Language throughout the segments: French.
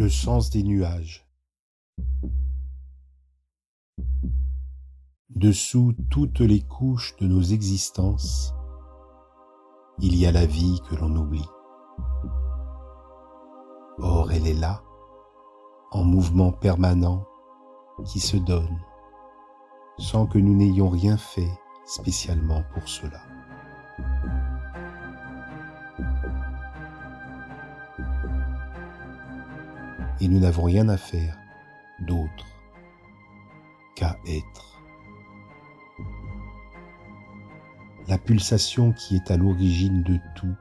Le sens des nuages. Dessous toutes les couches de nos existences, il y a la vie que l'on oublie. Or elle est là, en mouvement permanent, qui se donne, sans que nous n'ayons rien fait spécialement pour cela. Et nous n'avons rien à faire d'autre qu'à être. La pulsation qui est à l'origine de tout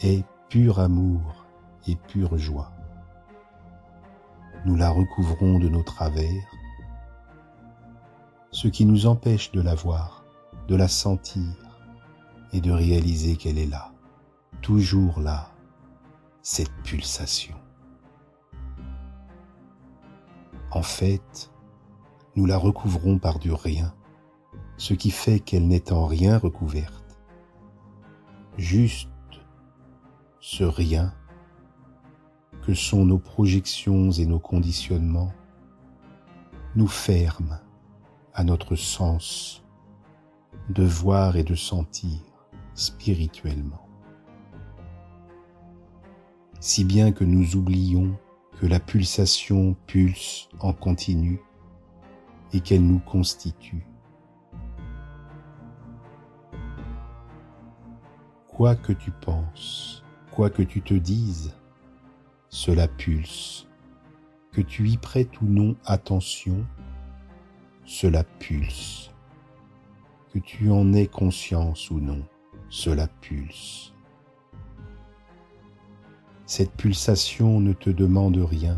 est pur amour et pure joie. Nous la recouvrons de nos travers, ce qui nous empêche de la voir, de la sentir et de réaliser qu'elle est là, toujours là, cette pulsation. En fait, nous la recouvrons par du rien, ce qui fait qu'elle n'est en rien recouverte. Juste ce rien que sont nos projections et nos conditionnements nous ferment à notre sens de voir et de sentir spirituellement. Si bien que nous oublions que la pulsation pulse en continu et qu'elle nous constitue. Quoi que tu penses, quoi que tu te dises, cela pulse. Que tu y prêtes ou non attention, cela pulse. Que tu en aies conscience ou non, cela pulse. Cette pulsation ne te demande rien,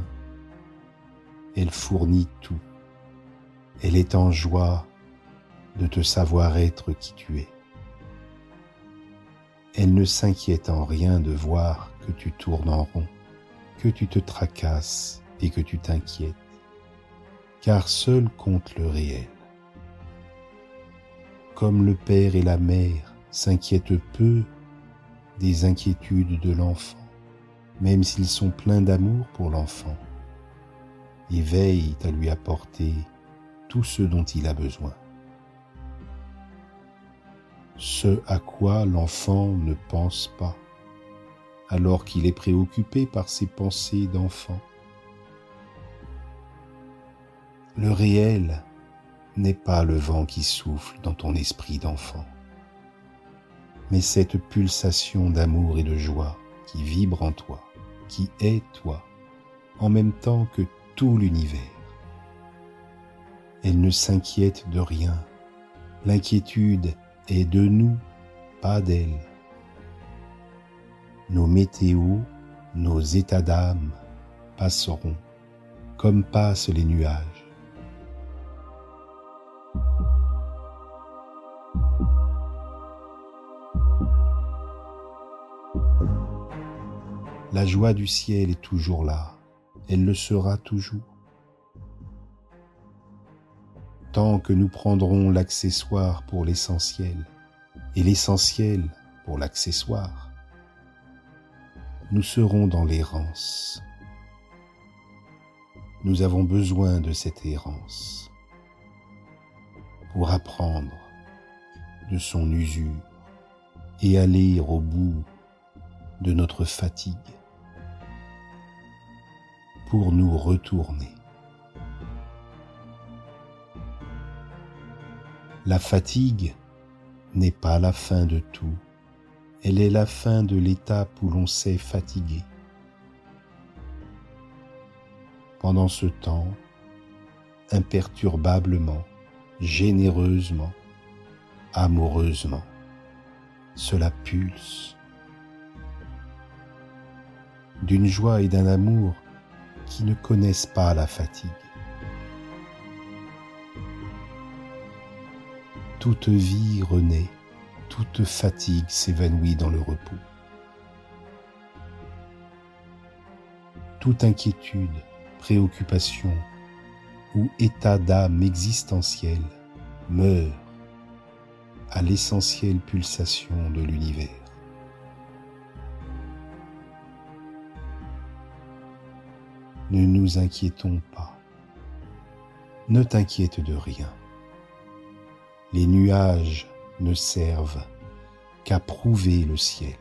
elle fournit tout. Elle est en joie de te savoir être qui tu es. Elle ne s'inquiète en rien de voir que tu tournes en rond, que tu te tracasses et que tu t'inquiètes, car seul compte le réel. Comme le père et la mère s'inquiètent peu des inquiétudes de l'enfant, même s'ils sont pleins d'amour pour l'enfant, et veillent à lui apporter tout ce dont il a besoin. Ce à quoi l'enfant ne pense pas, alors qu'il est préoccupé par ses pensées d'enfant. Le réel n'est pas le vent qui souffle dans ton esprit d'enfant, mais cette pulsation d'amour et de joie qui vibre en toi, qui est toi, en même temps que tout l'univers. Elle ne s'inquiète de rien. L'inquiétude est de nous, pas d'elle. Nos météos, nos états d'âme passeront comme passent les nuages. La joie du ciel est toujours là, elle le sera toujours. Tant que nous prendrons l'accessoire pour l'essentiel et l'essentiel pour l'accessoire, nous serons dans l'errance. Nous avons besoin de cette errance pour apprendre de son usure et aller au bout de notre fatigue pour nous retourner. La fatigue n'est pas la fin de tout, elle est la fin de l'étape où l'on s'est fatigué. Pendant ce temps, imperturbablement, généreusement, amoureusement, cela pulse d'une joie et d'un amour qui ne connaissent pas la fatigue. Toute vie renaît, toute fatigue s'évanouit dans le repos. Toute inquiétude, préoccupation ou état d'âme existentiel meurt à l'essentielle pulsation de l'univers. Ne nous inquiétons pas. Ne t'inquiète de rien. Les nuages ne servent qu'à prouver le ciel.